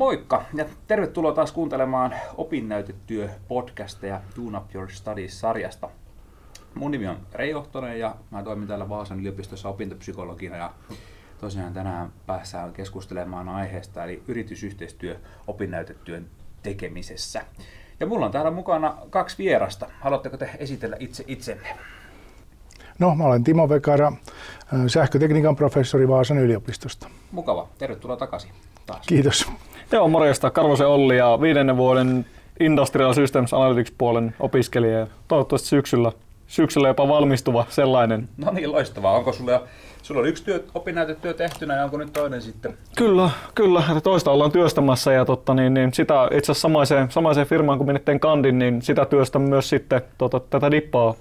Moikka ja tervetuloa taas kuuntelemaan opinnäytetyö-podcasteja Tune Up Your Studies-sarjasta. Mun nimi on Reijohtonen ja mä toimin täällä Vaasan yliopistossa opintopsykologina ja tosiaan tänään päässään keskustelemaan aiheesta eli yritysyhteistyö opinnäytetyön tekemisessä. Ja mulla on täällä mukana kaksi vierasta. Haluatteko te esitellä itse itsenne? No, mä olen Timo Vekara, sähkötekniikan professori Vaasan yliopistosta. Mukava. Tervetuloa takaisin taas. Kiitos. Joo, morjesta. Karvosen Olli ja viidennen vuoden Industrial Systems Analytics-puolen opiskelija ja toivottavasti syksyllä, syksyllä jopa valmistuva sellainen. No niin, loistavaa. Onko sulla, sulla on yksi työ, opinnäytetyö tehtynä ja onko nyt toinen sitten? Kyllä, kyllä. Toista ollaan työstämässä ja totta, niin, niin sitä itse asiassa samaiseen, samaiseen firmaan, kun minä kandin, niin sitä työstän myös sitten tota, tätä dippaa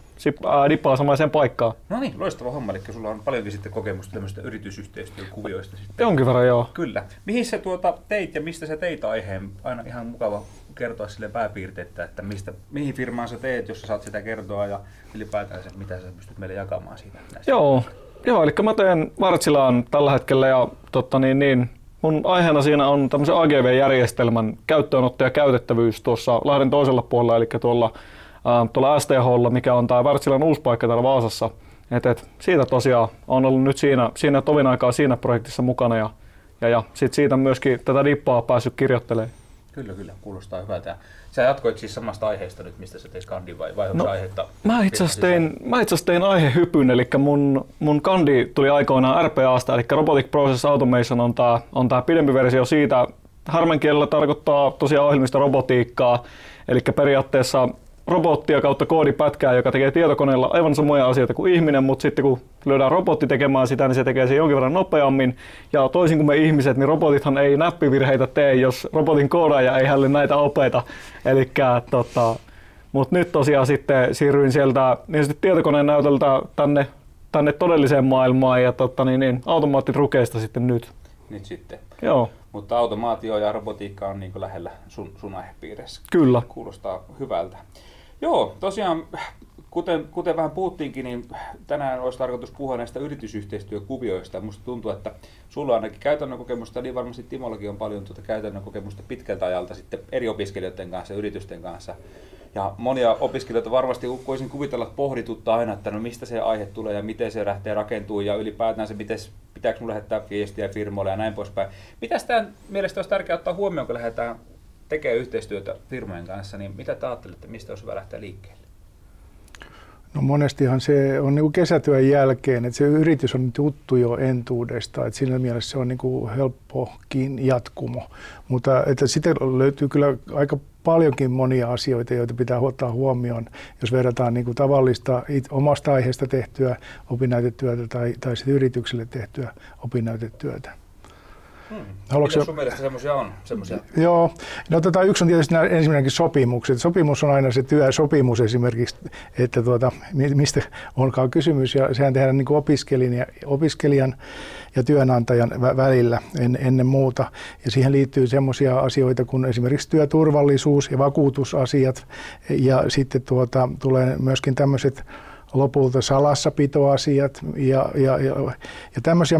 ää, dippaa samaiseen paikkaan. No niin, loistava homma. Eli sulla on paljonkin sitten kokemusta tämmöistä yritysyhteistyökuvioista. Sitten. Jonkin verran joo. Kyllä. Mihin sä tuota teit ja mistä sä teit aiheen? Aina ihan mukava kertoa sille pääpiirteettä, että mistä, mihin firmaan sä teet, jos sä saat sitä kertoa ja ylipäätään se, mitä sä pystyt meille jakamaan siitä. Joo, joo, eli mä teen Vartsilaan tällä hetkellä ja totta niin, niin Mun aiheena siinä on tämmöisen AGV-järjestelmän käyttöönotto ja käytettävyys tuossa Lahden toisella puolella, eli tuolla tuolla STHlla, mikä on tämä Wärtsilän uusi paikka täällä Vaasassa. Et, et, siitä tosiaan on ollut nyt siinä, siinä tovin aikaa siinä projektissa mukana ja, ja, ja sit siitä myöskin tätä dippaa päässyt kirjoittelemaan. Kyllä, kyllä, kuulostaa hyvältä. Sä jatkoit siis samasta aiheesta nyt, mistä sä teit kandin vai, vai no, aihetta? Mä itse asiassa tein, mä itse tein aihehypyn, eli mun, mun kandi tuli aikoinaan RPAsta, eli Robotic Process Automation on tää, on tää pidempi versio siitä. Harmen kielellä tarkoittaa tosiaan ohjelmista robotiikkaa, eli periaatteessa robottia kautta koodipätkää, joka tekee tietokoneella aivan samoja asioita kuin ihminen, mutta sitten kun löydään robotti tekemään sitä, niin se tekee sen jonkin verran nopeammin. Ja toisin kuin me ihmiset, niin robotithan ei näppivirheitä tee, jos robotin koodaaja ei hälle näitä opeta. Eli tota, mutta nyt tosiaan sitten siirryin sieltä niin tietokoneen näytöltä tänne, tänne todelliseen maailmaan ja tota, niin, niin, automaattirukeista sitten nyt. Nyt sitten. Joo. Mutta automaatio ja robotiikka on niin lähellä sun, sun aihepiirissä. Kyllä. Kuulostaa hyvältä. Joo, tosiaan kuten, kuten vähän puhuttiinkin, niin tänään olisi tarkoitus puhua näistä yritysyhteistyökuvioista. Minusta tuntuu, että sulla on ainakin käytännön kokemusta, niin varmasti Timollakin on paljon tuota käytännön kokemusta pitkältä ajalta sitten eri opiskelijoiden kanssa ja yritysten kanssa. Ja monia opiskelijoita varmasti voisin kuvitella pohdituttaa aina, että no mistä se aihe tulee ja miten se lähtee rakentuu ja ylipäätään se, miten, pitääkö minulle lähettää viestiä firmoille ja näin poispäin. Mitä sitä mielestä olisi tärkeää ottaa huomioon, kun lähdetään tekee yhteistyötä firmojen kanssa, niin mitä te ajattelette, mistä olisi hyvä lähteä liikkeelle? No monestihan se on niin kesätyön jälkeen, että se yritys on tuttu jo entuudesta, että siinä mielessä se on niin helppokin jatkumo. Mutta että sitten löytyy kyllä aika paljonkin monia asioita, joita pitää ottaa huomioon, jos verrataan niin kuin tavallista omasta aiheesta tehtyä opinnäytetyötä tai, tai sitten yritykselle tehtyä opinnäytetyötä. Hmm. Haluatko sun mielestä semmoisia on? Semmosia? Joo. No, tota, yksi on tietysti nämä ensimmäinenkin sopimukset. Sopimus on aina se työsopimus esimerkiksi, että tuota, mistä onkaan kysymys. Ja sehän tehdään niin opiskelijan, ja, opiskelijan ja työnantajan välillä en, ennen muuta. Ja siihen liittyy semmoisia asioita kuin esimerkiksi työturvallisuus ja vakuutusasiat. Ja sitten tuota, tulee myöskin tämmöiset lopulta salassapitoasiat ja, ja, ja, ja tämmöisiä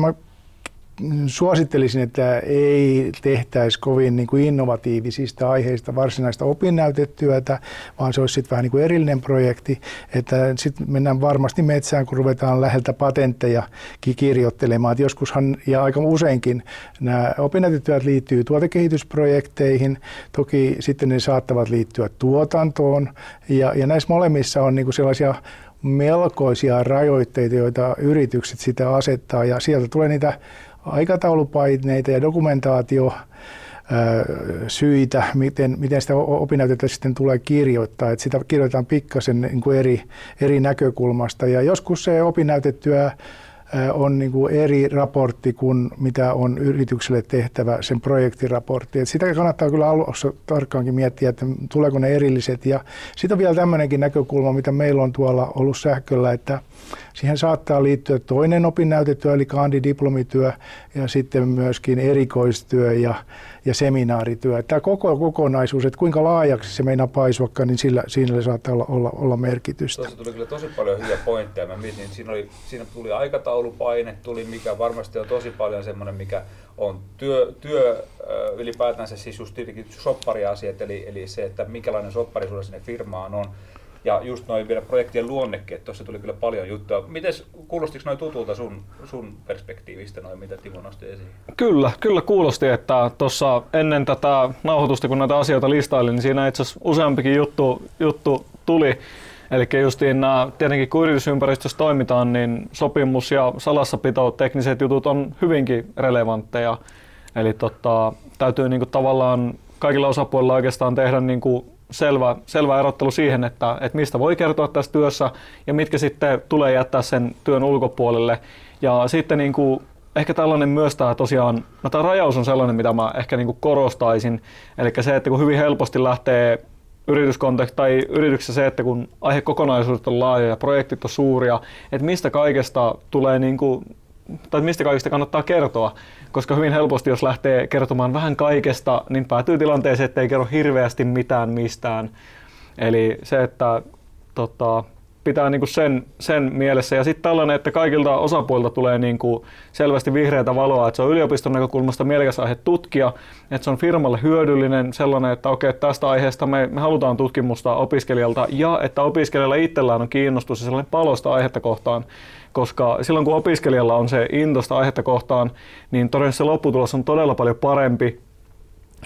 suosittelisin, että ei tehtäisi kovin niin kuin innovatiivisista aiheista varsinaista opinnäytetyötä, vaan se olisi sitten vähän niin kuin erillinen projekti, että sitten mennään varmasti metsään, kun ruvetaan läheltä patentteja kirjoittelemaan. Et joskushan ja aika useinkin nämä opinnäytetyöt liittyy tuotekehitysprojekteihin, toki sitten ne saattavat liittyä tuotantoon, ja, ja näissä molemmissa on niin kuin sellaisia melkoisia rajoitteita, joita yritykset sitä asettaa, ja sieltä tulee niitä aikataulupaineita ja dokumentaatio syitä, miten, miten sitä opinnäytettä sitten tulee kirjoittaa. Että sitä kirjoitetaan pikkasen niin kuin eri, eri näkökulmasta. Ja joskus se opinnäytetyö on niin kuin eri raportti kuin mitä on yritykselle tehtävä sen projektiraportti. Et sitä kannattaa kyllä alussa tarkkaankin miettiä, että tuleeko ne erilliset. Ja sitten on vielä tämmöinenkin näkökulma, mitä meillä on tuolla ollut sähköllä, että Siihen saattaa liittyä toinen opinnäytetyö, eli kandidiplomityö, ja sitten myöskin erikoistyö ja, ja seminaarityö. Tämä koko kokonaisuus, että kuinka laajaksi se meinaa paisukkaan, niin sillä, siinä saattaa olla, olla, olla merkitystä. Tuossa tuli kyllä tosi paljon hyviä pointteja. Mä mietin, että siinä, oli, siinä tuli aikataulupaine, tuli mikä varmasti on tosi paljon semmoinen, mikä on työ, työ ylipäätänsä siis just soppariasiat, eli, eli se, että minkälainen soppari sulla sinne firmaan on. Ja just noin vielä projektien luonnekin, tuossa tuli kyllä paljon juttuja. Miten kuulostiko noin tutulta sun, sun perspektiivistä, noin mitä Timo nosti esiin? Kyllä, kyllä kuulosti, että tuossa ennen tätä nauhoitusta, kun näitä asioita listailin, niin siinä itse asiassa useampikin juttu, juttu tuli. Eli justiin nämä, tietenkin kun yritysympäristössä toimitaan, niin sopimus ja salassapito, tekniset jutut on hyvinkin relevantteja. Eli tota, täytyy niinku tavallaan kaikilla osapuolilla oikeastaan tehdä niinku selvä, selvä erottelu siihen, että, että mistä voi kertoa tässä työssä ja mitkä sitten tulee jättää sen työn ulkopuolelle. Ja sitten niin kuin, ehkä tällainen myös tämä tosiaan, no tämä rajaus on sellainen, mitä mä ehkä niin kuin korostaisin. Eli se, että kun hyvin helposti lähtee yrityskontekst tai yrityksessä se, että kun aihekokonaisuudet on laajoja, projektit on suuria, että mistä kaikesta tulee niin kuin, tai mistä kaikesta kannattaa kertoa, koska hyvin helposti, jos lähtee kertomaan vähän kaikesta, niin päätyy tilanteeseen, että ei kerro hirveästi mitään mistään. Eli se, että tota, pitää niin kuin sen, sen mielessä. Ja sitten tällainen, että kaikilta osapuolilta tulee niin kuin selvästi vihreätä valoa, että se on yliopiston näkökulmasta mielekäs aihe tutkia, että se on firmalle hyödyllinen sellainen, että okei, tästä aiheesta me, me halutaan tutkimusta opiskelijalta ja että opiskelijalla itsellään on kiinnostus ja sellainen palosta aihetta kohtaan, koska silloin kun opiskelijalla on se intosta aihetta kohtaan, niin todennäköisesti se lopputulos on todella paljon parempi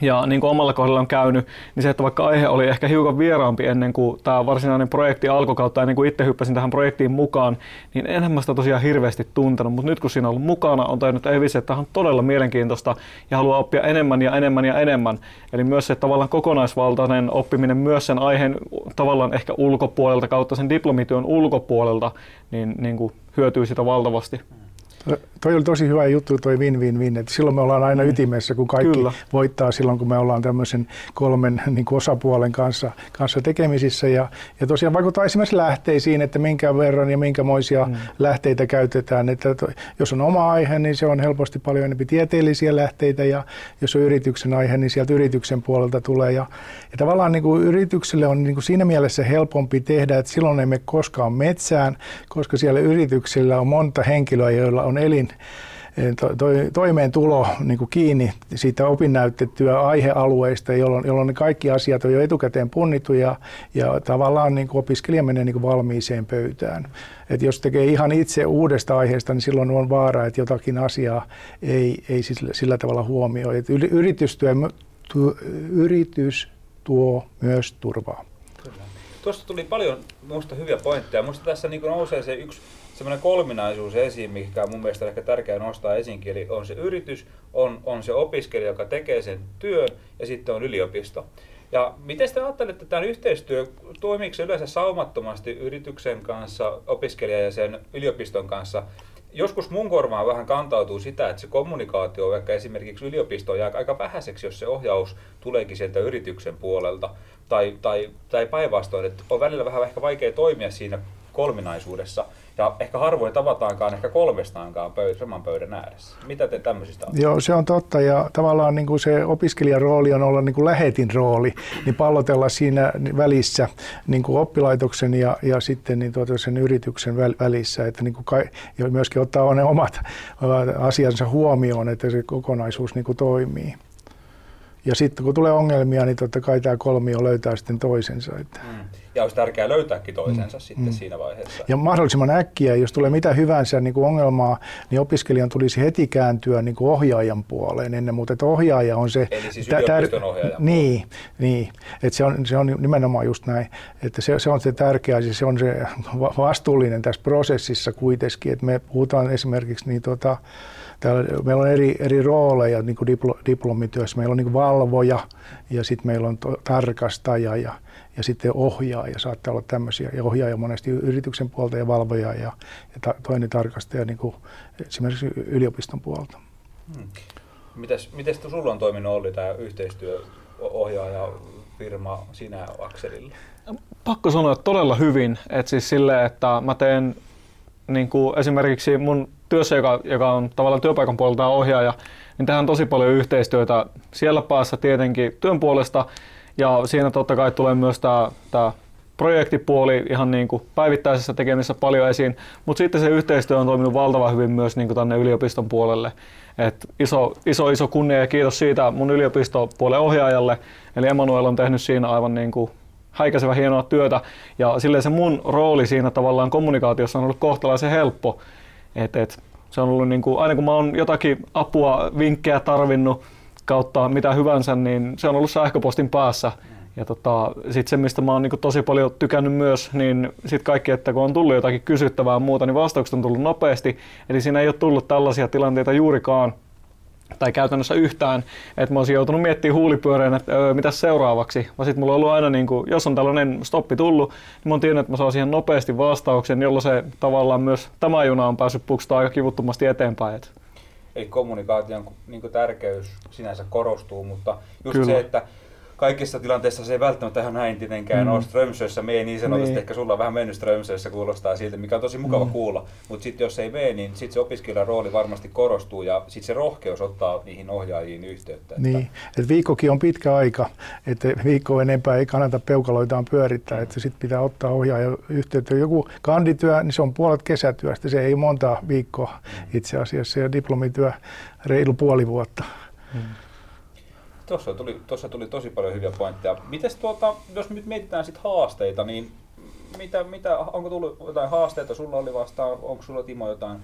ja niin kuin omalla kohdalla on käynyt, niin se, että vaikka aihe oli ehkä hiukan vieraampi ennen kuin tämä varsinainen projekti alkoi kautta, ennen kuin itse hyppäsin tähän projektiin mukaan, niin enhän mä sitä tosiaan hirveästi tuntenut, mutta nyt kun siinä on ollut mukana, on tajunnut, että että tämä on todella mielenkiintoista ja haluaa oppia enemmän ja enemmän ja enemmän. Eli myös se tavallaan kokonaisvaltainen oppiminen myös sen aiheen tavallaan ehkä ulkopuolelta kautta sen diplomityön ulkopuolelta, niin, niin kuin hyötyy sitä valtavasti. Toi oli tosi hyvä juttu, toi win-win-win, että silloin me ollaan aina mm. ytimessä, kun kaikki Kyllä. voittaa silloin, kun me ollaan tämmöisen kolmen niin kuin osapuolen kanssa, kanssa tekemisissä. Ja, ja tosiaan vaikuttaa esimerkiksi lähteisiin, että minkä verran ja minkämoisia mm. lähteitä käytetään. Että to, jos on oma aihe, niin se on helposti paljon enemmän tieteellisiä lähteitä, ja jos on yrityksen aihe, niin sieltä yrityksen puolelta tulee. Ja, ja tavallaan niin kuin yritykselle on niin kuin siinä mielessä helpompi tehdä, että silloin emme koskaan metsään, koska siellä yrityksillä on monta henkilöä, joilla on elin Eh, to, to, toimeentulo niin kuin kiinni siitä opinnäytettyä aihealueista, jolloin, jolloin ne kaikki asiat on jo etukäteen punnittu ja, ja tavallaan niin kuin opiskelija menee niin kuin valmiiseen pöytään. Et jos tekee ihan itse uudesta aiheesta, niin silloin on vaara, että jotakin asiaa ei, ei sillä, sillä tavalla huomioi. Et yritystyö, tu, yritys tuo myös turvaa. Tuossa tuli paljon minusta hyviä pointteja. Minusta tässä niin nousee se yksi semmoinen kolminaisuus esiin, mikä mun mielestä on ehkä tärkeää nostaa esiinkin, eli on se yritys, on, on se opiskelija, joka tekee sen työn, ja sitten on yliopisto. Ja miten te ajattelette, että tämä yhteistyö, toimiiko se yleensä saumattomasti yrityksen kanssa, opiskelijan ja sen yliopiston kanssa? Joskus mun korvaan vähän kantautuu sitä, että se kommunikaatio vaikka esimerkiksi yliopistoon jää aika vähäiseksi, jos se ohjaus tuleekin sieltä yrityksen puolelta. Tai, tai, tai päinvastoin, että on välillä vähän ehkä vaikea toimia siinä kolminaisuudessa. Ja ehkä harvoin tavataankaan ehkä kolmestaankaan pöydän, saman pöydän ääressä. Mitä te tämmöisistä olette? Joo, se on totta. Ja tavallaan niin kuin se opiskelijan rooli on olla niin kuin lähetin rooli, niin pallotella siinä välissä niin kuin oppilaitoksen ja, ja sitten niin tuota sen yrityksen välissä. Että niin kuin kai, ja myöskin ottaa ne omat asiansa huomioon, että se kokonaisuus niin kuin toimii. Ja sitten kun tulee ongelmia, niin totta kai tämä kolmio löytää sitten toisensa. Että. Mm. Ja olisi tärkeää löytääkin toisensa mm. sitten mm. siinä vaiheessa. Ja mahdollisimman äkkiä, jos tulee mitä hyvänsä niin kuin ongelmaa, niin opiskelijan tulisi heti kääntyä niin kuin ohjaajan puoleen ennen muuta. Että ohjaaja on se... Eli siis yliopiston ohjaaja. Niin, niin. Että se, on, se on nimenomaan just näin. Että se, se on se tärkeä, siis se on se vastuullinen tässä prosessissa kuitenkin. Että me puhutaan esimerkiksi niin tota, Täällä, meillä on eri, eri rooleja niin kuin diplo, diplomityössä. Meillä on niin kuin valvoja ja sitten meillä on to, tarkastaja ja, ja sitten ohjaaja. Saattaa olla tämmöisiä. Ja ohjaaja monesti yrityksen puolta ja valvoja ja, ja ta, toinen tarkastaja niin kuin esimerkiksi yliopiston puolta. Hmm. Mites, mites sulla on toiminut Olli tämä yhteistyö ohjaaja firma sinä Akselilla? Pakko sanoa, että todella hyvin. Et siis sille, että mä teen niin kuin esimerkiksi mun työssä, joka, joka on tavallaan työpaikan puolelta ohjaaja, niin tehdään tosi paljon yhteistyötä siellä päässä tietenkin työn puolesta ja siinä totta kai tulee myös tämä, tämä projektipuoli ihan niin kuin päivittäisessä tekemisessä paljon esiin, mutta sitten se yhteistyö on toiminut valtavan hyvin myös niin kuin tänne yliopiston puolelle. Et iso, iso, iso kunnia ja kiitos siitä mun yliopistopuolen ohjaajalle, eli Emanuel on tehnyt siinä aivan niin kuin häikäisevä hienoa työtä ja silleen se mun rooli siinä tavallaan kommunikaatiossa on ollut kohtalaisen helppo. Et, et, se on ollut niin kuin, aina kun mä oon jotakin apua, vinkkejä tarvinnut kautta mitä hyvänsä, niin se on ollut sähköpostin päässä. Ja tota, sitten se, mistä mä oon niin tosi paljon tykännyt myös, niin sitten kaikki, että kun on tullut jotakin kysyttävää muuta, niin vastaukset on tullut nopeasti. Eli siinä ei ole tullut tällaisia tilanteita juurikaan, tai käytännössä yhtään, että mä olisin joutunut miettimään huulipyöreen, että öö, mitä seuraavaksi. Vaan sitten mulla on ollut aina, niin kuin, jos on tällainen stoppi tullut, niin mä oon tiennyt, että mä saan siihen nopeasti vastauksen, jolloin se tavallaan myös tämä juna on päässyt pukstaa aika kivuttomasti eteenpäin. Eli kommunikaation niin tärkeys sinänsä korostuu, mutta just Kyllä. se, että kaikissa tilanteissa se ei välttämättä ihan näin tietenkään mm. ole. Strömsössä mene niin sanotusti, niin. ehkä sulla on vähän mennyt Strömsössä kuulostaa siltä, mikä on tosi mukava mm. kuulla. Mutta sitten jos ei mene, niin sitten se opiskelijan rooli varmasti korostuu ja sitten se rohkeus ottaa niihin ohjaajiin yhteyttä. Niin, että et viikkokin on pitkä aika, että viikko enempää ei kannata peukaloitaan pyörittää, mm. että sitten pitää ottaa ohjaaja yhteyttä. Joku kandityö, niin se on puolet kesätyöstä, se ei monta viikkoa mm. itse asiassa ja diplomityö reilu puoli vuotta. Mm. Tuossa tuli, tuossa tuli tosi paljon hyviä pointteja. Mites tuota, jos nyt mietitään sit haasteita, niin mitä, mitä, onko tullut jotain haasteita sulla oli vastaan, onko sulla Timo jotain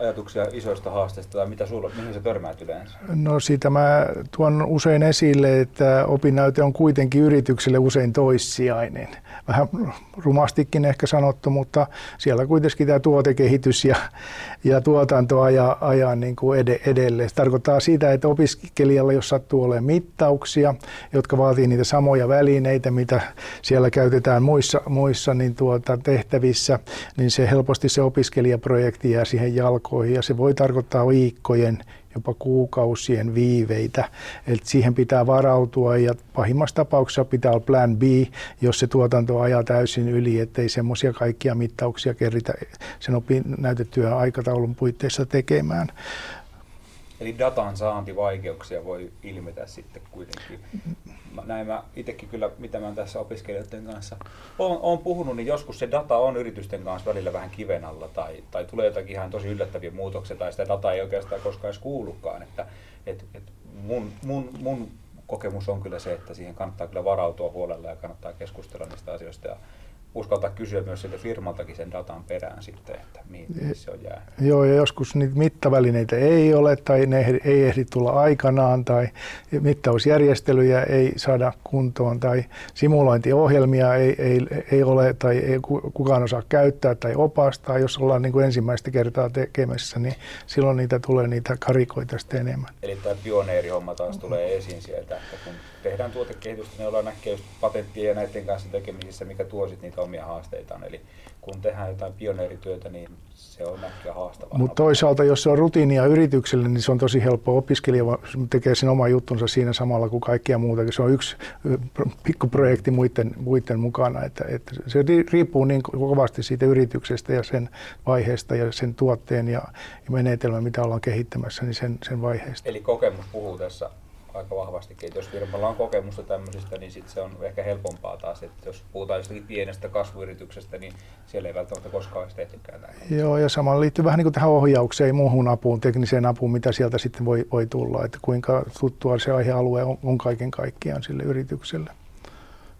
ajatuksia isoista haasteista tai mitä sulla, mihin sä törmäät yleensä? No siitä mä tuon usein esille, että opinnäyte on kuitenkin yritykselle usein toissijainen. Vähän rumastikin ehkä sanottu, mutta siellä kuitenkin tämä tuotekehitys ja, ja tuotanto ajaa, ajaa niin kuin ed- edelleen. Se tarkoittaa sitä, että opiskelijalla, jos sattuu olemaan mittauksia, jotka vaatii niitä samoja välineitä, mitä siellä käytetään muissa, muissa niin tuota, tehtävissä, niin se helposti se opiskelijaprojekti jää siihen jalkaan jalkoihin ja se voi tarkoittaa viikkojen, jopa kuukausien viiveitä. Eli siihen pitää varautua ja pahimmassa tapauksessa pitää olla plan B, jos se tuotanto ajaa täysin yli, ettei semmoisia kaikkia mittauksia kerritä sen opin näytettyä aikataulun puitteissa tekemään. Eli datan saantivaikeuksia voi ilmetä sitten kuitenkin. Näin mä itsekin kyllä, mitä mä tässä opiskelijoiden kanssa olen, olen puhunut, niin joskus se data on yritysten kanssa välillä vähän kiven alla tai, tai tulee jotakin ihan tosi yllättäviä muutoksia tai sitä dataa ei oikeastaan koskaan edes kuulukaan. Että, et, et mun, mun, mun kokemus on kyllä se, että siihen kannattaa kyllä varautua huolella ja kannattaa keskustella niistä asioista ja uskaltaa kysyä myös siltä firmaltakin sen datan perään sitten, että mihin, mihin se on jäänyt. Joo, ja joskus niitä mittavälineitä ei ole tai ne ei ehdi tulla aikanaan tai mittausjärjestelyjä ei saada kuntoon tai simulointiohjelmia ei, ei, ei ole tai ei kukaan osaa käyttää tai opastaa. Jos ollaan niin kuin ensimmäistä kertaa tekemässä, niin silloin niitä tulee niitä karikoita sitten enemmän. Eli tämä pioneerihomma taas tulee esiin sieltä, että kun tehdään tuotekehitystä, niin ollaan näkee just patenttia ja näiden kanssa tekemisissä, mikä tuo sitten niitä omia haasteitaan. Eli kun tehdään jotain pioneerityötä, niin se on näkkiä haastavaa. Mutta toisaalta, jos se on rutiinia yritykselle, niin se on tosi helppo. Opiskelija tekee sen oma juttunsa siinä samalla kuin kaikkia muuta. Se on yksi pikkuprojekti muiden, muiden mukana. Että, että se riippuu niin kovasti siitä yrityksestä ja sen vaiheesta ja sen tuotteen ja, ja menetelmän, mitä ollaan kehittämässä, niin sen, sen vaiheesta. Eli kokemus puhuu tässä aika vahvastikin. Että jos firmalla on kokemusta tämmöisistä, niin sit se on ehkä helpompaa taas. Että jos puhutaan jostakin pienestä kasvuyrityksestä, niin siellä ei välttämättä koskaan olisi tehtykään näin. Joo, ja samalla liittyy vähän niin kuin tähän ohjaukseen ja muuhun apuun, tekniseen apuun, mitä sieltä sitten voi, voi tulla. Että kuinka tuttua se aihealue on, on kaiken kaikkiaan sille yritykselle.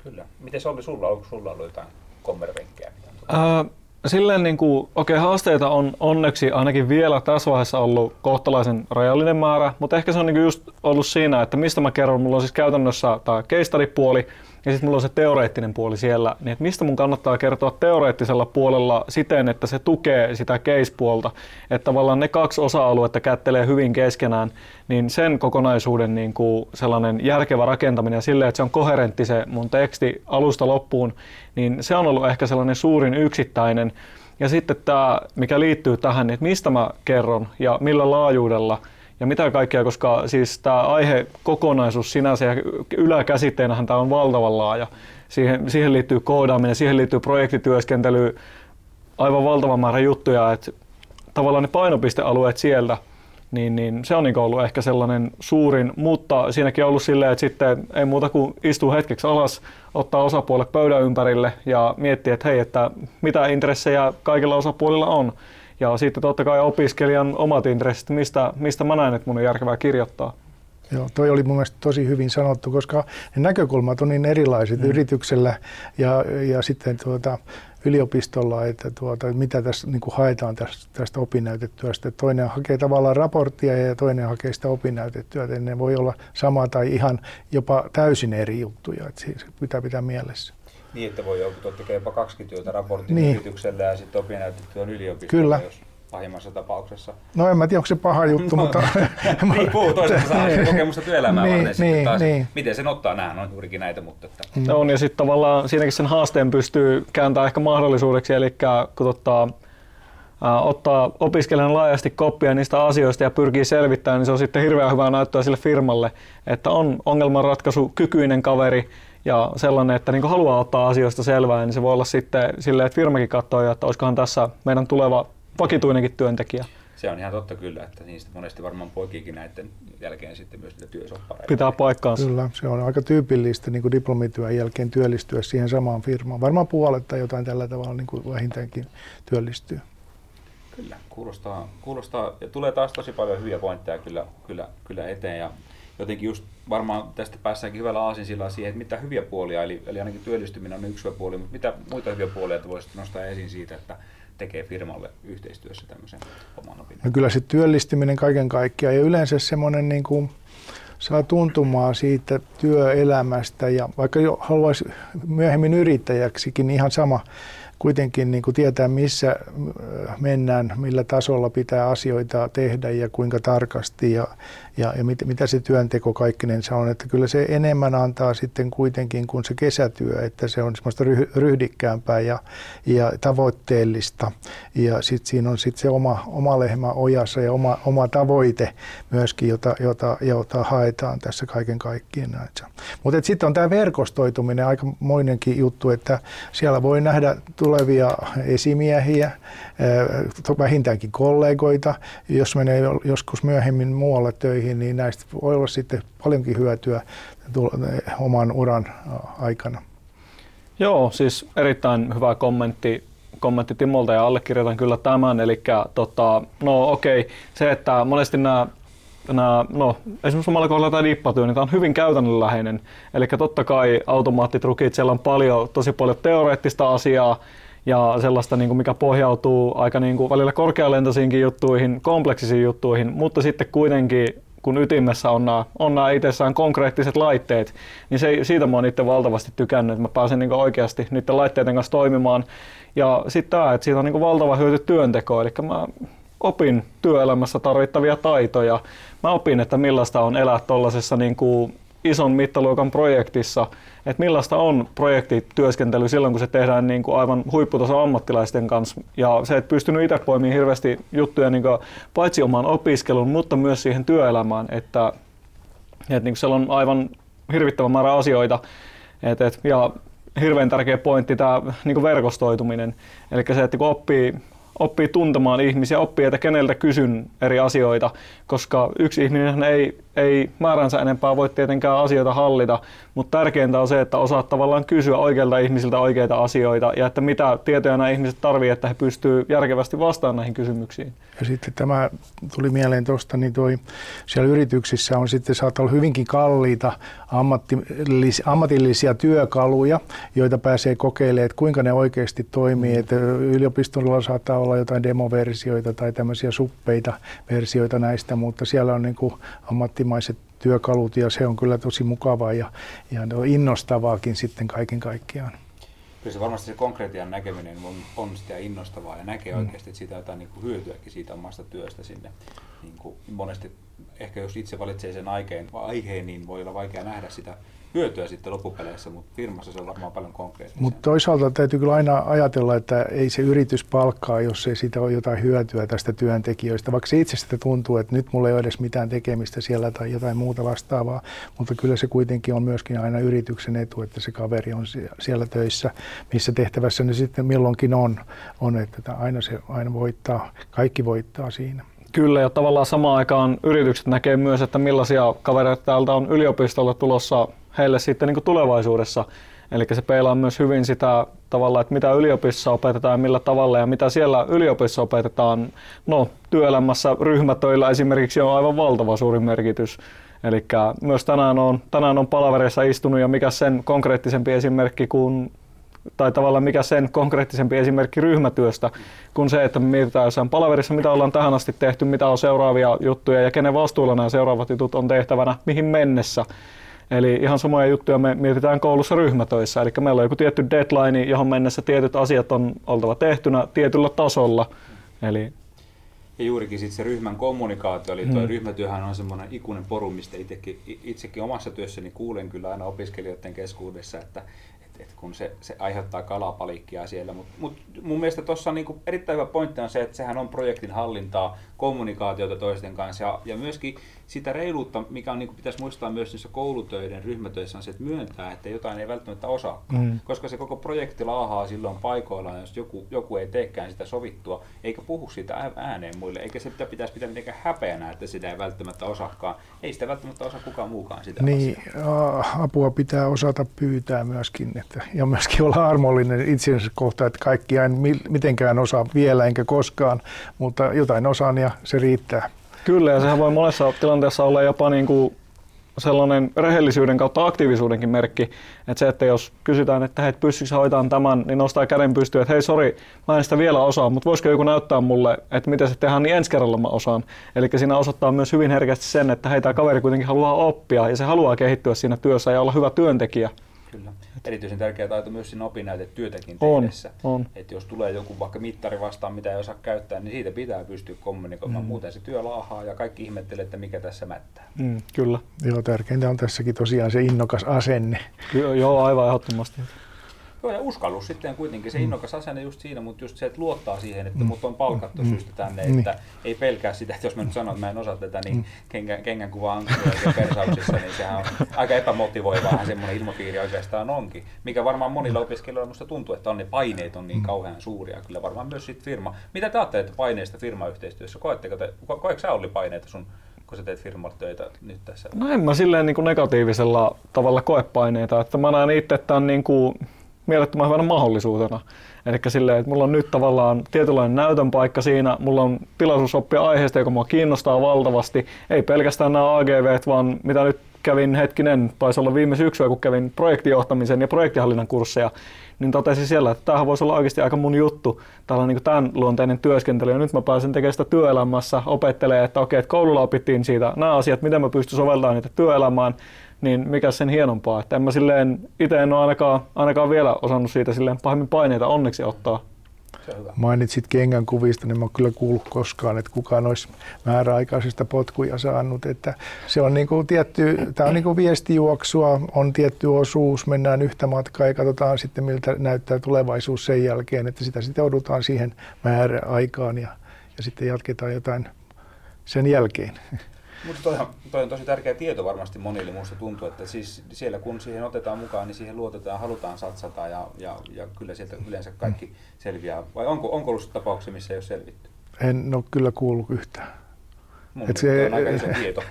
Kyllä. Miten se oli sulla? Onko sulla ollut jotain kommervenkkejä? Uh, silleen niin kuin, okei, okay, haasteita on onneksi ainakin vielä tässä vaiheessa ollut kohtalaisen rajallinen määrä, mutta ehkä se on niin kuin just ollut siinä, että mistä mä kerron, mulla on siis käytännössä tämä case puoli ja sitten mulla on se teoreettinen puoli siellä, niin että mistä mun kannattaa kertoa teoreettisella puolella siten, että se tukee sitä case-puolta, että tavallaan ne kaksi osa-aluetta kättelee hyvin keskenään, niin sen kokonaisuuden niin kuin sellainen järkevä rakentaminen ja silleen, että se on koherentti se mun teksti alusta loppuun, niin se on ollut ehkä sellainen suurin yksittäinen. Ja sitten tämä, mikä liittyy tähän, niin että mistä mä kerron ja millä laajuudella – ja mitä kaikkea, koska siis tämä aihe kokonaisuus sinänsä ja yläkäsitteenähän tämä on valtavan laaja. Siihen, siihen liittyy koodaaminen, siihen liittyy projektityöskentely, aivan valtava määrä juttuja, että tavallaan ne painopistealueet sieltä, niin, niin se on niin ollut ehkä sellainen suurin, mutta siinäkin on ollut silleen, että sitten ei muuta kuin istuu hetkeksi alas, ottaa osapuolet pöydän ympärille ja miettiä, että hei, että mitä intressejä kaikilla osapuolilla on. Ja sitten totta kai opiskelijan omat intressit, mistä, mistä mä näen, että mun on järkevää kirjoittaa. Joo, toi oli mun mielestä tosi hyvin sanottu, koska ne näkökulmat on niin erilaiset mm. yrityksellä ja, ja sitten tuota, yliopistolla, että tuota, mitä tässä niin kuin haetaan tästä, tästä opinnäytetyöstä. Toinen hakee tavallaan raporttia ja toinen hakee sitä opinnäytetyötä. Ne voi olla sama tai ihan jopa täysin eri juttuja, että siis pitää pitää mielessä. Niin, että voi joku tekee jopa 20 työtä raportin niin. yrityksellä ja sitten opinnäytetyön yliopistolla, Kyllä. jos pahimmassa tapauksessa. No en mä tiedä, onko se paha juttu, no, mutta... Riippuu toisaalta saa niin. kokemusta työelämää niin, varten niin, taas, niin. miten sen ottaa, nämä on juurikin näitä, mutta... Että... Mm. On ja sitten tavallaan siinäkin sen haasteen pystyy kääntämään ehkä mahdollisuudeksi, eli kun ottaa, äh, ottaa opiskelijan laajasti koppia niistä asioista ja pyrkii selvittämään, niin se on sitten hirveän hyvää näyttöä sille firmalle, että on ongelmanratkaisu kykyinen kaveri, ja sellainen, että niin haluaa ottaa asioista selvää, niin se voi olla sitten silleen, että firmakin katsoo, että olisikohan tässä meidän tuleva vakituinenkin työntekijä. Se on ihan totta kyllä, että niistä monesti varmaan poikiikin näiden jälkeen sitten myös niitä työsoppareita. Pitää paikkaansa. Kyllä, se on aika tyypillistä niin kuin diplomityön jälkeen työllistyä siihen samaan firmaan. Varmaan puolet tai jotain tällä tavalla niin kuin vähintäänkin työllistyy. Kyllä, kuulostaa, kuulostaa ja tulee taas tosi paljon hyviä pointteja kyllä, kyllä, kyllä eteen ja jotenkin just varmaan tästä päässäänkin hyvällä aasinsillaan siihen, että mitä hyviä puolia, eli, eli ainakin työllistyminen on yksi hyvä puoli, mutta mitä muita hyviä puolia että voisit nostaa esiin siitä, että tekee firmalle yhteistyössä tämmöisen oman opinnon? No kyllä se työllistyminen kaiken kaikkiaan ja yleensä semmoinen niin kuin saa tuntumaan siitä työelämästä ja vaikka jo haluaisi myöhemmin yrittäjäksikin niin ihan sama, kuitenkin niin kuin tietää, missä äh, mennään, millä tasolla pitää asioita tehdä ja kuinka tarkasti ja, ja, ja mit, mitä se työnteko kaikkinensa on. Että kyllä se enemmän antaa sitten kuitenkin kuin se kesätyö, että se on semmoista ryhdikkäämpää ja, ja tavoitteellista. Ja sitten siinä on sitten se oma, oma lehmä ojassa ja oma, oma tavoite myöskin, jota, jota, jota haetaan tässä kaiken kaikkiaan. Mutta sitten on tämä verkostoituminen aika moinenkin juttu, että siellä voi nähdä tulevia esimiehiä, vähintäänkin kollegoita. Jos menee joskus myöhemmin muualle töihin, niin näistä voi olla sitten paljonkin hyötyä oman uran aikana. Joo, siis erittäin hyvä kommentti, kommentti Timolta ja allekirjoitan kyllä tämän. Eli tota, no okei, okay, se, että monesti nämä nämä, no, esimerkiksi omalla kohdalla tämä dippatyö, niin tämä on hyvin käytännönläheinen. Eli totta kai automaattitrukit, siellä on paljon, tosi paljon teoreettista asiaa, ja sellaista, niin kuin mikä pohjautuu aika niin kuin välillä korkealentoisiinkin juttuihin, kompleksisiin juttuihin, mutta sitten kuitenkin kun ytimessä on nämä, on nämä itsessään konkreettiset laitteet, niin se, siitä mä oon itse valtavasti tykännyt, että mä pääsen niin oikeasti niiden laitteiden kanssa toimimaan. Ja sitten tämä, että siitä on niin valtava hyöty työnteko, eli mä opin työelämässä tarvittavia taitoja. Mä opin, että millaista on elää tuollaisessa niin ison mittaluokan projektissa, että millaista on projektityöskentely silloin, kun se tehdään niin kuin aivan huipputason ammattilaisten kanssa. Ja se, että pystynyt itse poimimaan hirveästi juttuja niin kuin paitsi omaan opiskeluun, mutta myös siihen työelämään, että, että niin kuin siellä on aivan hirvittävä määrä asioita. Et, et, ja hirveän tärkeä pointti tämä niin verkostoituminen. Eli se, että kun oppii oppii tuntemaan ihmisiä, oppii, että keneltä kysyn eri asioita, koska yksi ihminen ei, ei määränsä enempää voi tietenkään asioita hallita, mutta tärkeintä on se, että osaat tavallaan kysyä oikeilta ihmisiltä oikeita asioita ja että mitä tietoja nämä ihmiset tarvitsevat, että he pystyvät järkevästi vastaamaan näihin kysymyksiin. Ja sitten tämä tuli mieleen tuosta, niin toi, siellä yrityksissä on sitten saattaa olla hyvinkin kalliita ammattillis, ammatillisia työkaluja, joita pääsee kokeilemaan, että kuinka ne oikeasti toimii. Että yliopistolla saattaa olla jotain demoversioita tai tämmöisiä suppeita versioita näistä, mutta siellä on niin kuin ammattimaiset työkalut ja se on kyllä tosi mukavaa ja, ja innostavaakin sitten kaiken kaikkiaan. Kyllä se varmasti se konkreettian näkeminen on, on sitä innostavaa ja näkee mm. oikeasti, että siitä jotain niin kuin hyötyäkin siitä omasta työstä sinne niin kuin monesti ehkä jos itse valitsee sen aiheen, aiheen, niin voi olla vaikea nähdä sitä hyötyä sitten loppupeleissä, mutta firmassa se on varmaan paljon konkreettisempaa. Mutta toisaalta täytyy kyllä aina ajatella, että ei se yritys palkkaa, jos ei siitä ole jotain hyötyä tästä työntekijöistä. Vaikka se itse sitä tuntuu, että nyt mulla ei ole edes mitään tekemistä siellä tai jotain muuta vastaavaa, mutta kyllä se kuitenkin on myöskin aina yrityksen etu, että se kaveri on siellä töissä, missä tehtävässä ne sitten milloinkin on, on että aina se aina voittaa, kaikki voittaa siinä. Kyllä, ja tavallaan samaan aikaan yritykset näkee myös, että millaisia kavereita täältä on yliopistolla tulossa heille sitten niin tulevaisuudessa. Eli se peilaa myös hyvin sitä tavalla, että mitä yliopistossa opetetaan ja millä tavalla ja mitä siellä yliopistossa opetetaan. No, työelämässä ryhmätöillä esimerkiksi on aivan valtava suuri merkitys. Eli myös tänään on, tänään on palavereissa istunut ja mikä sen konkreettisempi esimerkki kuin tai tavallaan mikä sen konkreettisempi esimerkki ryhmätyöstä kuin se, että me mietitään jossain palaverissa, mitä ollaan tähän asti tehty, mitä on seuraavia juttuja ja kenen vastuulla nämä seuraavat jutut on tehtävänä, mihin mennessä. Eli ihan samoja juttuja me mietitään koulussa ryhmätöissä. Eli meillä on joku tietty deadline, johon mennessä tietyt asiat on oltava tehtynä tietyllä tasolla. Eli ja juurikin sit se ryhmän kommunikaatio, eli tuo hmm. ryhmätyöhän on semmoinen ikuinen poru, mistä itsekin, itsekin omassa työssäni kuulen kyllä aina opiskelijoiden keskuudessa, että et kun se, se aiheuttaa kalapalikkia siellä. Mutta mut mun mielestä tuossa niinku erittäin hyvä pointti on se, että sehän on projektin hallintaa, kommunikaatiota toisten kanssa ja, ja myöskin sitä reiluutta, mikä on, niin pitäisi muistaa myös niissä koulutöiden ryhmätöissä, on se, että myöntää, että jotain ei välttämättä osaa. Mm. Koska se koko projekti laahaa silloin paikoillaan, jos joku, joku ei teekään sitä sovittua, eikä puhu sitä ääneen muille, eikä se pitäisi pitää mitenkään häpeänä, että sitä ei välttämättä osaakaan. Ei sitä välttämättä osaa kukaan muukaan sitä Niin, asiaa. apua pitää osata pyytää myöskin, että, ja myöskin olla armollinen itsensä kohtaan, että kaikki en mitenkään osaa vielä enkä koskaan, mutta jotain osaan ja se riittää. Kyllä, ja sehän voi monessa tilanteessa olla jopa niin kuin sellainen rehellisyyden kautta aktiivisuudenkin merkki, että se, että jos kysytään, että hei, pystyykö hoitaa tämän, niin nostaa käden pystyyn, että hei, sori, mä en sitä vielä osaa, mutta voisiko joku näyttää mulle, että miten se tehdään, niin ensi kerralla mä osaan. Eli siinä osoittaa myös hyvin herkästi sen, että hei, tämä kaveri kuitenkin haluaa oppia ja se haluaa kehittyä siinä työssä ja olla hyvä työntekijä. Kyllä. Erityisen tärkeä taito myös siinä opinnäytetyötäkin tehdessä. On, on. Että jos tulee joku vaikka mittari vastaan, mitä ei osaa käyttää, niin siitä pitää pystyä kommunikoimaan. Mm. Muuten se työ laahaa ja kaikki ihmettelee, että mikä tässä mättää. Mm, kyllä. Joo, tärkeintä on tässäkin tosiaan se innokas asenne. Joo, joo aivan ehdottomasti. Joo, ja uskallus sitten kuitenkin, se mm. innokas asenne just siinä, mutta just se, että luottaa siihen, että mm. mut on palkattu mm. syystä tänne, että mm. ei pelkää sitä, että jos mä nyt sanon, että mä en osaa tätä, niin mm. kengän, kengän kuva ja persauksissa, niin sehän on aika epämotivoivaa semmoinen ilmapiiri oikeastaan onkin, mikä varmaan monilla opiskelijoilla musta tuntuu, että on ne paineet on niin mm. kauhean suuria, kyllä varmaan myös sit firma. Mitä te ajattelette paineista firmayhteistyössä? Koetteko te, ko, koetko sä Olli paineita sun kun sä teet firmalle töitä nyt tässä? No en mä silleen niin kuin negatiivisella tavalla koe paineita, että mä näen itse, että on niin kuin mielettömän hyvänä mahdollisuutena. Eli silleen, että mulla on nyt tavallaan tietynlainen näytön paikka siinä, mulla on tilaisuus oppia aiheesta, joka mua kiinnostaa valtavasti. Ei pelkästään nämä AGV, vaan mitä nyt kävin hetkinen, taisi olla viime syksyä, kun kävin projektijohtamisen ja projektihallinnan kursseja, niin totesin siellä, että tämähän voisi olla oikeasti aika mun juttu, tällainen niin tämän luonteinen työskentely. Ja nyt mä pääsen tekemään sitä työelämässä, opettelee, että okei, että koululla opittiin siitä nämä asiat, miten mä pystyn soveltamaan niitä työelämään, niin mikä sen hienompaa. Että en mä silleen, itse en ole ainakaan, ainakaan vielä osannut siitä silleen pahemmin paineita onneksi ottaa. Mainitsit kengän kuvista, niin mä oon kyllä kuullut koskaan, että kukaan olisi määräaikaisista potkuja saanut. Että se on niin kuin tietty, tämä on niin kuin viestijuoksua, on tietty osuus, mennään yhtä matkaa ja katsotaan sitten miltä näyttää tulevaisuus sen jälkeen, että sitä sitten joudutaan siihen määräaikaan ja, ja sitten jatketaan jotain sen jälkeen. Mutta toi, toi on tosi tärkeä tieto varmasti monille. Minusta tuntuu, että siis siellä kun siihen otetaan mukaan, niin siihen luotetaan, halutaan satsata ja, ja, ja kyllä sieltä yleensä kaikki selviää. Vai onko, onko ollut tapauksia, missä ei ole selvitty? En ole kyllä kuullut yhtään. Mun Et se on aika iso tieto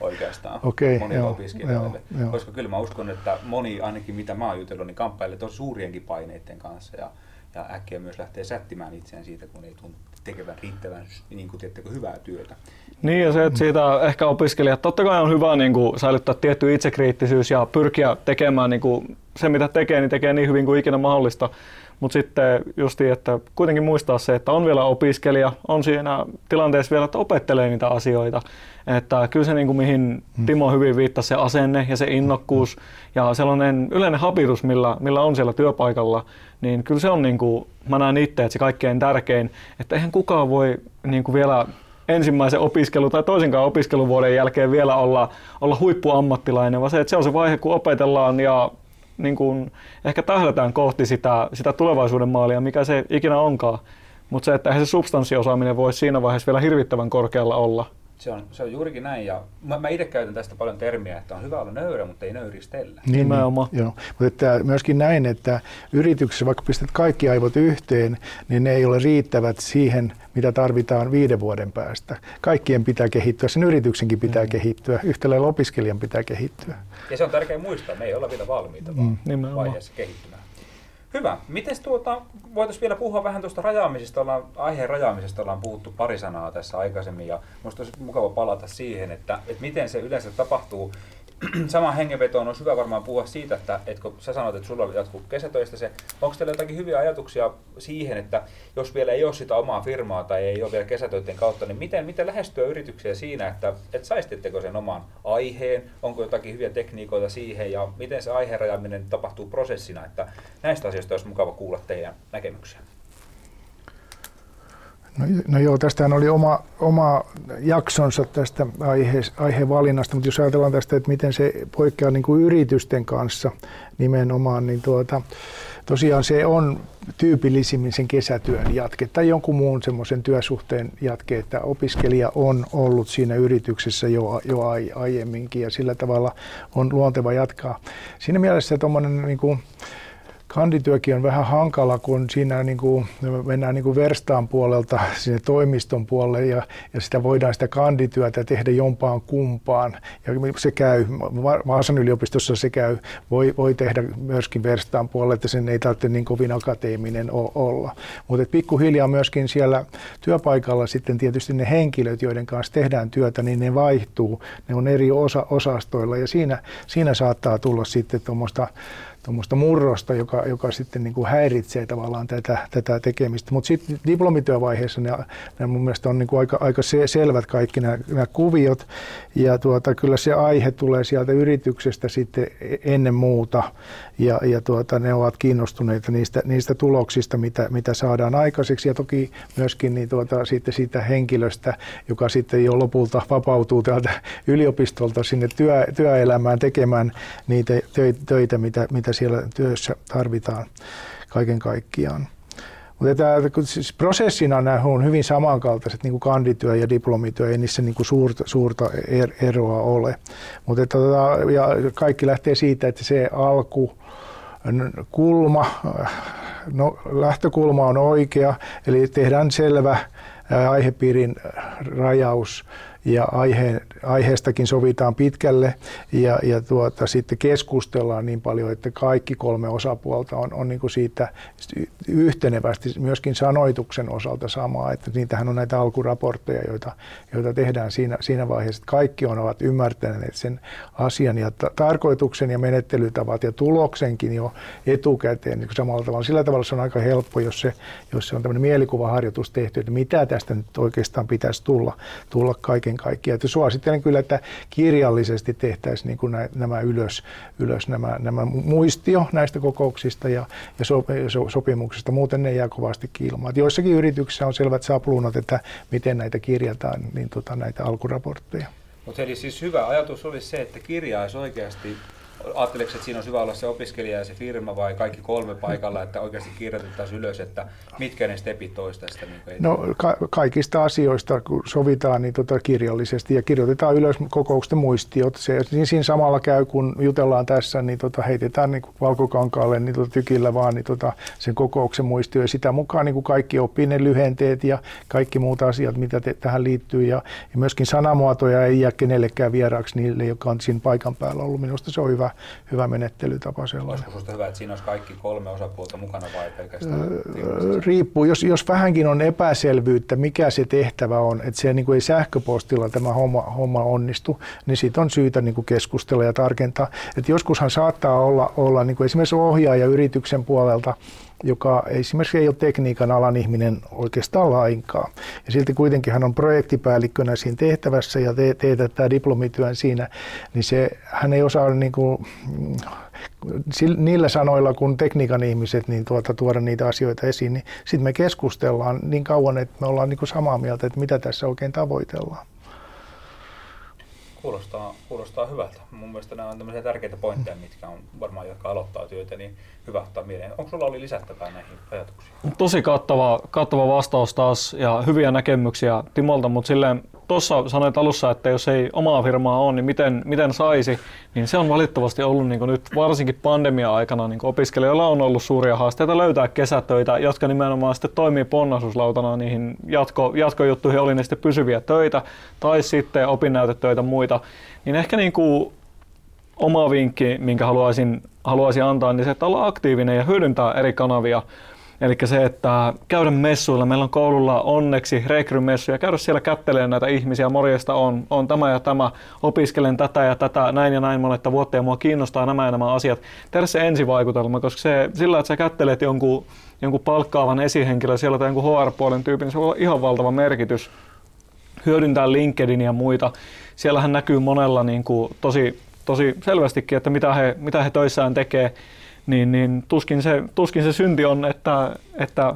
oikeastaan okay, monille joo, opiskelijoille. Joo, joo. Koska kyllä mä uskon, että moni, ainakin mitä mä oon jutellut, niin kamppailee tosi suurienkin paineiden kanssa. Ja, ja äkkiä myös lähtee sättimään itseään siitä, kun ei tunnu tekevän riittävän niin kuin, tiedättekö, hyvää työtä. Niin ja se, että siitä ehkä opiskelijat, totta kai on hyvä niin kuin, säilyttää tietty itsekriittisyys ja pyrkiä tekemään niin kuin, se, mitä tekee, niin tekee niin hyvin kuin ikinä mahdollista. Mutta sitten justi, että kuitenkin muistaa se, että on vielä opiskelija, on siinä tilanteessa vielä, että opettelee niitä asioita. Että kyllä se, niin kuin mihin hmm. Timo hyvin viittasi, se asenne ja se innokkuus ja sellainen yleinen habitus, millä, millä on siellä työpaikalla, niin kyllä se on, niin kuin, mä näen itse, että se kaikkein tärkein, että eihän kukaan voi niin kuin vielä ensimmäisen opiskelu- tai toisenkaan opiskeluvuoden jälkeen vielä olla, olla huippuammattilainen, vaan se, että se on se vaihe, kun opetellaan ja niin kuin, ehkä tähdätään kohti sitä, sitä tulevaisuuden maalia, mikä se ikinä onkaan. Mutta se, että eihän se substanssiosaaminen voi siinä vaiheessa vielä hirvittävän korkealla olla. Se on, se on juurikin näin ja mä, mä itse käytän tästä paljon termiä, että on hyvä olla nöyrä, mutta ei nöyristellä. Niin, Nimenomaan. Niin, joo. Mutta että myöskin näin, että yrityksessä, vaikka pistät kaikki aivot yhteen, niin ne ei ole riittävät siihen, mitä tarvitaan viiden vuoden päästä. Kaikkien pitää kehittyä, sen yrityksenkin pitää mm. kehittyä, yhtä lailla opiskelijan pitää kehittyä. Ja se on tärkeää muistaa, me ei olla vielä valmiita, vaan mm. vaiheessa kehittymään. Hyvä. Miten tuota, voitaisiin vielä puhua vähän tuosta rajaamisesta, ollaan, aiheen rajaamisesta ollaan puhuttu pari sanaa tässä aikaisemmin ja minusta olisi mukava palata siihen, että, että miten se yleensä tapahtuu samaan hengenvetoon olisi hyvä varmaan puhua siitä, että, että kun sä sanoit, että sulla jatkuu kesätöistä se, onko teillä jotakin hyviä ajatuksia siihen, että jos vielä ei ole sitä omaa firmaa tai ei ole vielä kesätöiden kautta, niin miten, miten lähestyä yrityksiä siinä, että, että saisitteko sen oman aiheen, onko jotakin hyviä tekniikoita siihen ja miten se aiheen rajaaminen tapahtuu prosessina, että näistä asioista olisi mukava kuulla teidän näkemyksiä. No, no joo, tästähän oli oma, oma jaksonsa tästä aihe, aihevalinnasta, mutta jos ajatellaan tästä, että miten se poikkeaa niin kuin yritysten kanssa nimenomaan, niin tuota, tosiaan se on tyypillisimmin sen kesätyön jatke tai jonkun muun semmoisen työsuhteen jatke, että opiskelija on ollut siinä yrityksessä jo, jo aiemminkin ja sillä tavalla on luonteva jatkaa. Siinä mielessä tuommoinen niin kuin, kandityökin on vähän hankala, kun siinä niin kuin, mennään niin kuin verstaan puolelta sinne toimiston puolelle ja, ja sitä voidaan sitä kandityötä tehdä jompaan kumpaan. Ja se käy, Vaasan yliopistossa se käy, voi, voi tehdä myöskin verstaan puolelle, että sen ei tarvitse niin kovin akateeminen olla. Mutta pikkuhiljaa myöskin siellä työpaikalla sitten tietysti ne henkilöt, joiden kanssa tehdään työtä, niin ne vaihtuu. Ne on eri osa, osastoilla ja siinä, siinä saattaa tulla sitten tuommoista tuommoista murrosta, joka, joka sitten niin kuin häiritsee tavallaan tätä, tätä tekemistä. Mutta sitten diplomityövaiheessa ne, ne mun mielestä on niin kuin aika, aika selvät kaikki nämä, kuviot. Ja tuota, kyllä se aihe tulee sieltä yrityksestä sitten ennen muuta. Ja, ja tuota, ne ovat kiinnostuneita niistä, niistä tuloksista, mitä, mitä saadaan aikaiseksi. Ja toki myöskin niin tuota, sitten siitä henkilöstä, joka sitten jo lopulta vapautuu täältä yliopistolta sinne työ, työelämään tekemään niitä töitä, mitä, mitä siellä työssä tarvitaan kaiken kaikkiaan. Mutta tämä, siis prosessina nämä on hyvin samankaltaiset, niin kuin kandityö ja diplomityö, ei niissä niin kuin suurta, suurta er, eroa ole. Mutta tota, ja kaikki lähtee siitä, että se alku, kulma, no, lähtökulma on oikea, eli tehdään selvä aihepiirin rajaus ja aihe, aiheestakin sovitaan pitkälle ja, ja tuota, sitten keskustellaan niin paljon, että kaikki kolme osapuolta on, on niin kuin siitä yhtenevästi myöskin sanoituksen osalta samaa, että niitähän on näitä alkuraportteja, joita, joita tehdään siinä, siinä vaiheessa, että kaikki on, ovat ymmärtäneet sen asian ja ta- tarkoituksen ja menettelytavat ja tuloksenkin jo etukäteen niin samalla tavalla. Sillä tavalla se on aika helppo, jos se, jos se on tämmöinen mielikuvaharjoitus tehty, että mitä tästä nyt oikeastaan pitäisi tulla, tulla kaiken kaiken kaikkiaan. Että suosittelen kyllä, että kirjallisesti tehtäisiin niin kuin nämä ylös, ylös nämä, nämä muistio näistä kokouksista ja, ja so, so, sopimuksista. Muuten ne jää kovasti ilmaan. Joissakin yrityksissä on selvät sapluunat, että miten näitä kirjataan, niin tota, näitä alkuraportteja. Mutta eli siis hyvä ajatus olisi se, että kirjaisi oikeasti Ajatteleeko, että siinä on hyvä olla se opiskelija ja se firma vai kaikki kolme paikalla, että oikeasti kirjoitettaisiin ylös, että mitkä ne stepit olisi tästä? Niin no ka- kaikista asioista, kun sovitaan niin tota kirjallisesti ja kirjoitetaan ylös kokousten muistiot. Se, niin siinä samalla käy, kun jutellaan tässä, niin tota heitetään niin valkokankaalle niin tota tykillä vaan niin tota sen kokouksen muistio ja sitä mukaan niin kuin kaikki oppii ne lyhenteet ja kaikki muut asiat, mitä te, tähän liittyy. Ja, ja myöskin sanamuotoja ei jää kenellekään vieraaksi niille, jotka on siinä paikan päällä ollut. Minusta se on hyvä, hyvä menettelytapa sellainen. Olisiko hyvä, että siinä olisi kaikki kolme osapuolta mukana vai pelkästään? Öö, riippuu, jos, jos vähänkin on epäselvyyttä, mikä se tehtävä on, että se niin kuin ei sähköpostilla tämä homma, homma onnistu, niin siitä on syytä niin kuin keskustella ja tarkentaa. Et joskushan saattaa olla, olla niin kuin esimerkiksi ohjaaja yrityksen puolelta, joka esimerkiksi ei ole tekniikan alan ihminen oikeastaan lainkaan. Ja silti kuitenkin hän on projektipäällikkönä siinä tehtävässä ja te, teetättää diplomityön siinä, niin se, hän ei osaa niin kuin, niillä sanoilla kun tekniikan ihmiset niin tuota, tuoda niitä asioita esiin, niin sitten me keskustellaan niin kauan, että me ollaan niin kuin samaa mieltä, että mitä tässä oikein tavoitellaan. Kuulostaa, kuulostaa hyvältä. Mun mielestä nämä on tämmöisiä tärkeitä pointteja, mitkä on varmaan, jotka aloittaa työtä, niin hyvä ottaa mieleen. Onko sulla oli lisättävää näihin ajatuksiin? Tosi kattava, kattava vastaus taas ja hyviä näkemyksiä Timolta, mutta silleen tuossa sanoit alussa, että jos ei omaa firmaa ole, niin miten, miten saisi, niin se on valitettavasti ollut niin nyt varsinkin pandemia-aikana niin opiskelijoilla on ollut suuria haasteita löytää kesätöitä, jotka nimenomaan sitten toimii ponnasuslautana niihin jatko, jatkojuttuihin, oli ne sitten pysyviä töitä tai sitten opinnäytetöitä muita, niin ehkä niin kuin oma vinkki, minkä haluaisin, haluaisin antaa, niin se, että olla aktiivinen ja hyödyntää eri kanavia Eli se, että käydä messuilla. Meillä on koululla onneksi rekrymessuja. Käydä siellä kättelemään näitä ihmisiä. Morjesta on, on tämä ja tämä. Opiskelen tätä ja tätä näin ja näin monetta vuotta ja mua kiinnostaa nämä ja nämä asiat. Tehdä se ensivaikutelma, koska se, sillä, että sä kättelet jonkun, jonkun palkkaavan esihenkilön siellä tai jonkun HR-puolen tyypin, niin se voi olla ihan valtava merkitys. Hyödyntää LinkedIn ja muita. Siellähän näkyy monella niin kuin tosi, tosi selvästikin, että mitä he, mitä he töissään tekee niin, niin tuskin, se, tuskin se synti on, että, että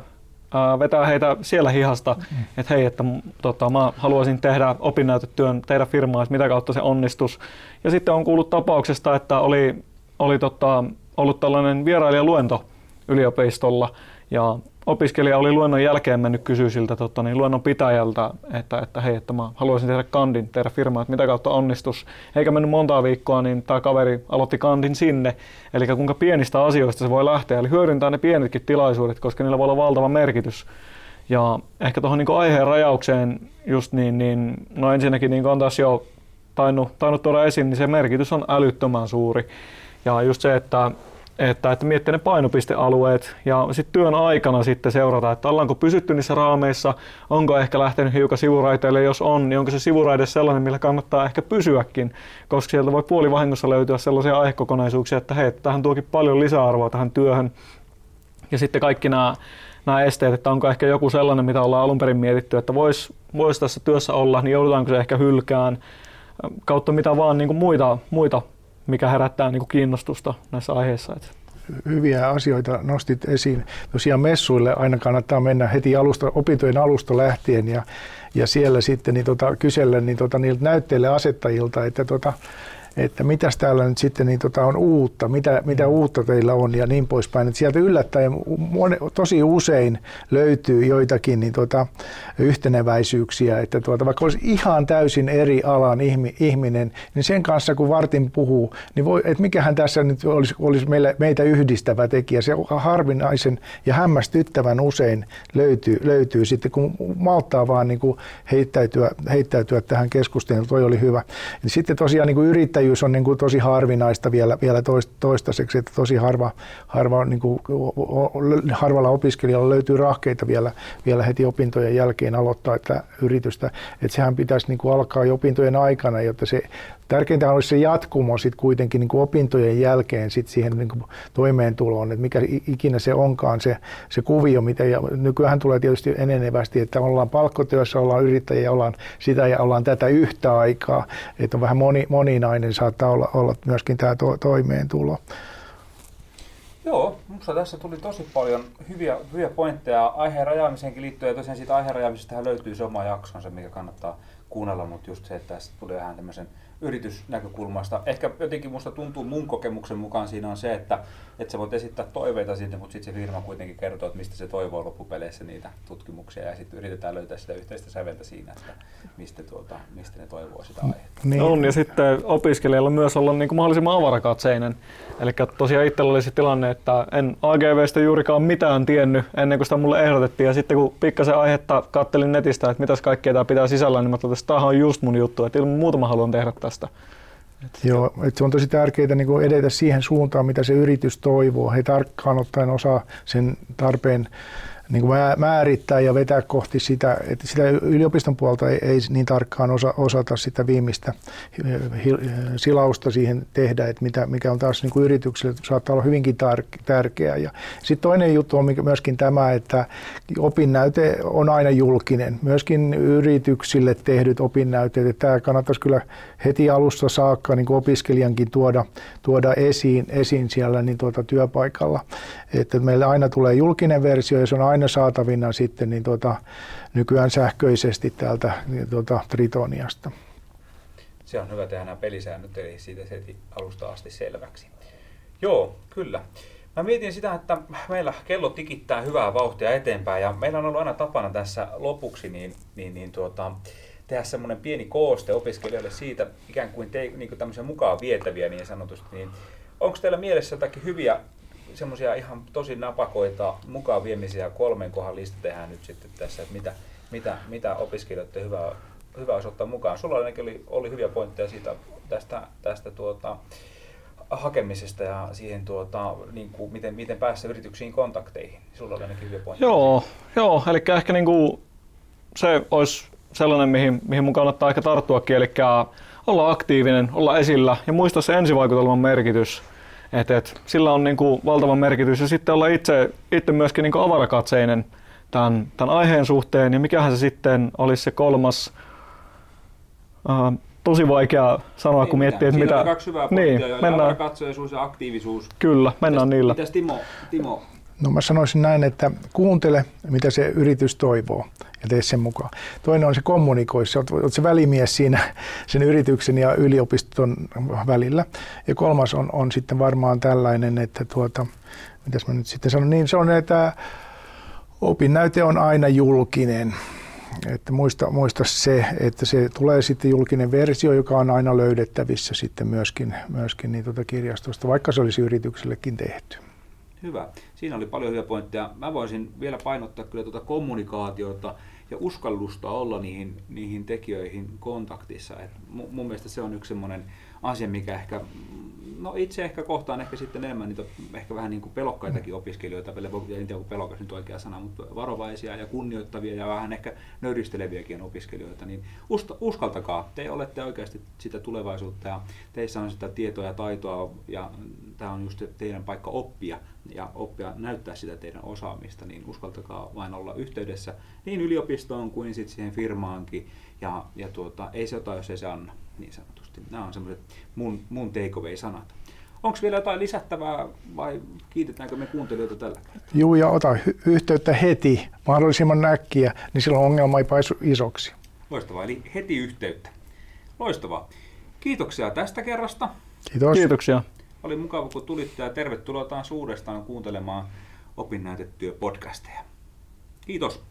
ää, vetää heitä siellä hihasta, mm. että hei, että tota, mä haluaisin tehdä opinnäytetyön teidän firmaa, että mitä kautta se onnistus. Ja sitten on kuullut tapauksesta, että oli, oli tota, ollut tällainen vierailijaluento yliopistolla ja opiskelija oli luennon jälkeen mennyt kysyä siltä tota, niin luennon pitäjältä, että, että hei, että mä haluaisin tehdä kandin, tehdä firmaa, että mitä kautta onnistus. Eikä mennyt montaa viikkoa, niin tämä kaveri aloitti kandin sinne. Eli kuinka pienistä asioista se voi lähteä. Eli hyödyntää ne pienetkin tilaisuudet, koska niillä voi olla valtava merkitys. Ja ehkä tuohon niin aiheen rajaukseen just niin, niin no ensinnäkin niin on taas jo tainnut, tainnut tuoda esiin, niin se merkitys on älyttömän suuri. Ja just se, että että, että miettiä ne painopistealueet ja sitten työn aikana sitten seurata, että ollaanko pysytty niissä raameissa, onko ehkä lähtenyt hiukan sivuraiteille, jos on, niin onko se sivuraide sellainen, millä kannattaa ehkä pysyäkin, koska sieltä voi puolivahingossa löytyä sellaisia aihekokonaisuuksia, että hei, tähän tuokin paljon lisäarvoa tähän työhön. Ja sitten kaikki nämä, nämä esteet, että onko ehkä joku sellainen, mitä ollaan alun perin mietitty, että voisi vois tässä työssä olla, niin joudutaanko se ehkä hylkään, kautta mitä vaan niin kuin muita, muita mikä herättää niin kuin kiinnostusta näissä aiheissa. Hyviä asioita nostit esiin. Tosiaan messuille aina kannattaa mennä heti alusta, opintojen alusta lähtien ja, ja siellä sitten niin tota, kysellä niin tota, niiltä näytteille asettajilta, että tota, että mitäs täällä nyt sitten niin tota on uutta, mitä, mitä mm. uutta teillä on ja niin poispäin. Että sieltä yllättäen tosi usein löytyy joitakin niin tota, yhteneväisyyksiä, että tuota, vaikka olisi ihan täysin eri alan ihminen, niin sen kanssa kun vartin puhuu, niin voi, että mikähän tässä nyt olisi, olisi meillä, meitä yhdistävä tekijä. Se harvinaisen ja hämmästyttävän usein löytyy, löytyy sitten, kun malttaa vaan niin kuin heittäytyä, heittäytyä tähän keskusteluun, toi oli hyvä. Ja sitten tosiaan niin kuin yrittäjyys yrittäjyys on niin kuin tosi harvinaista vielä, vielä toistaiseksi, että tosi harva, harva, niin kuin, harvalla opiskelijalla löytyy rahkeita vielä, vielä heti opintojen jälkeen aloittaa että yritystä. Että sehän pitäisi niin kuin alkaa jo opintojen aikana, jotta se tärkeintä olisi se jatkumo sit kuitenkin niin kuin opintojen jälkeen sit siihen niin kuin toimeentuloon, että mikä ikinä se onkaan se, se kuvio, mitä ja nykyään tulee tietysti enenevästi, että ollaan palkkotyössä, ollaan yrittäjiä, ollaan sitä ja ollaan tätä yhtä aikaa, että on vähän moni, moninainen saattaa olla, olla myöskin tämä to, toimeentulo. Joo, minusta tässä tuli tosi paljon hyviä, hyviä pointteja aiheen rajaamiseenkin liittyen. Ja tosiaan siitä aiheen rajaamisesta löytyy se oma jaksonsa, mikä kannattaa kuunnella, mutta just se, että tässä tuli vähän tämmöisen yritysnäkökulmasta. Ehkä jotenkin musta tuntuu mun kokemuksen mukaan siinä on se, että, että sä voit esittää toiveita sinne, mutta sitten se firma kuitenkin kertoo, että mistä se toivoo loppupeleissä niitä tutkimuksia ja sitten yritetään löytää sitä yhteistä säveltä siinä, että mistä, tuota, mistä ne toivoo sitä aihetta. Niin. On ja sitten opiskelijalla myös olla niin kuin mahdollisimman avarakatseinen. Eli tosiaan itsellä oli se tilanne, että en AGVstä juurikaan mitään tiennyt ennen kuin sitä mulle ehdotettiin ja sitten kun pikkasen aihetta kattelin netistä, että mitäs kaikkea tämä pitää sisällä, niin mä totesin, että tämä on just mun juttu, että ilman muuta mä haluan tehdä tästä. Et Joo, että se on tosi tärkeää niin edetä siihen suuntaan, mitä se yritys toivoo. He tarkkaan ottaen osaa sen tarpeen niin kuin määrittää ja vetää kohti sitä, että sitä yliopiston puolta ei, ei niin tarkkaan osa, osata sitä viimeistä silausta siihen tehdä, että mitä, mikä on taas niin kuin yritykselle saattaa olla hyvinkin tärkeää. Ja sitten toinen juttu on myöskin tämä, että opinnäyte on aina julkinen. Myöskin yrityksille tehdyt opinnäyteet, että tämä kannattaisi kyllä heti alusta saakka niin kuin opiskelijankin tuoda, tuoda esiin, esiin siellä niin tuota työpaikalla. Että meillä aina tulee julkinen versio ja se on aina saatavina sitten niin tuota, nykyään sähköisesti täältä niin tuota, Tritoniasta. Se on hyvä tehdä nämä pelisäännöt, eli siitä heti alusta asti selväksi. Joo, kyllä. Mä mietin sitä, että meillä kello tikittää hyvää vauhtia eteenpäin ja meillä on ollut aina tapana tässä lopuksi niin, niin, niin tuota, tehdä semmoinen pieni kooste opiskelijoille siitä ikään kuin, te, niin kuin tämmöisiä mukaan vietäviä niin sanotusti. Niin onko teillä mielessä jotakin hyviä semmoisia ihan tosi napakoita mukaan viemisiä kolmen kohan lista tehdään nyt sitten tässä, että mitä, mitä, mitä opiskelijoiden hyvä, hyvä olisi ottaa mukaan. Sulla oli, oli hyviä pointteja siitä, tästä, tästä tuota, hakemisesta ja siihen, tuota, niin kuin, miten, miten päästä yrityksiin kontakteihin. Sulla oli ainakin hyviä pointteja. Joo, joo eli ehkä niin kuin se olisi sellainen, mihin, mihin mun kannattaa ehkä tarttuakin, eli olla aktiivinen, olla esillä ja muistaa se ensivaikutelman merkitys. Et, et, sillä on niin kuin valtava merkitys ja sitten olla itse, itse myöskin niin kuin avarakatseinen tämän, tämän aiheen suhteen ja mikähän se sitten olisi se kolmas, uh, tosi vaikea sanoa, niin, kun miettii, että mitä... kaksi hyvää niin, mennään. katsoisuus ja aktiivisuus. Kyllä, mennään mitäs, niillä. Mitäs Timo, Timo? No mä sanoisin näin, että kuuntele, mitä se yritys toivoo ja tee sen mukaan. Toinen on se kommunikoi, sä oot se välimies siinä sen yrityksen ja yliopiston välillä. Ja kolmas on, on sitten varmaan tällainen, että tuota, mitäs mä nyt sitten sanon, niin se on, että opinnäyte on aina julkinen. Että muista, muista se, että se tulee sitten julkinen versio, joka on aina löydettävissä sitten myöskin, myöskin niin tuota kirjastosta, vaikka se olisi yrityksellekin tehty. Hyvä. Siinä oli paljon hyviä pointteja. Mä voisin vielä painottaa kyllä tuota kommunikaatiota ja uskallusta olla niihin, niihin tekijöihin kontaktissa. Et mun mielestä se on yksi semmoinen asia, mikä ehkä, no itse ehkä kohtaan ehkä sitten enemmän niitä ehkä vähän niin kuin pelokkaitakin opiskelijoita, en tiedä pelokas nyt oikea sana, mutta varovaisia ja kunnioittavia ja vähän ehkä nöyristeleviäkin opiskelijoita, niin uskaltakaa, te olette oikeasti sitä tulevaisuutta ja teissä on sitä tietoa ja taitoa ja tämä on just teidän paikka oppia ja oppia näyttää sitä teidän osaamista, niin uskaltakaa vain olla yhteydessä niin yliopistoon kuin sitten siihen firmaankin ja, ja tuota, ei se ota, jos ei se anna, niin sanotusti. Nämä on semmoiset mun, mun takeaway-sanat. Onko vielä jotain lisättävää vai kiitetäänkö me kuuntelijoita tällä kertaa? Juu, ja ota hy- yhteyttä heti, mahdollisimman näkkiä, niin silloin ongelma ei paisu isoksi. Loistavaa, eli heti yhteyttä. Loistavaa. Kiitoksia tästä kerrasta. Kiitos. Kiitoksia. Oli mukava, kun tulitte ja tervetuloa taas uudestaan kuuntelemaan opinnäytetyö podcasteja. Kiitos.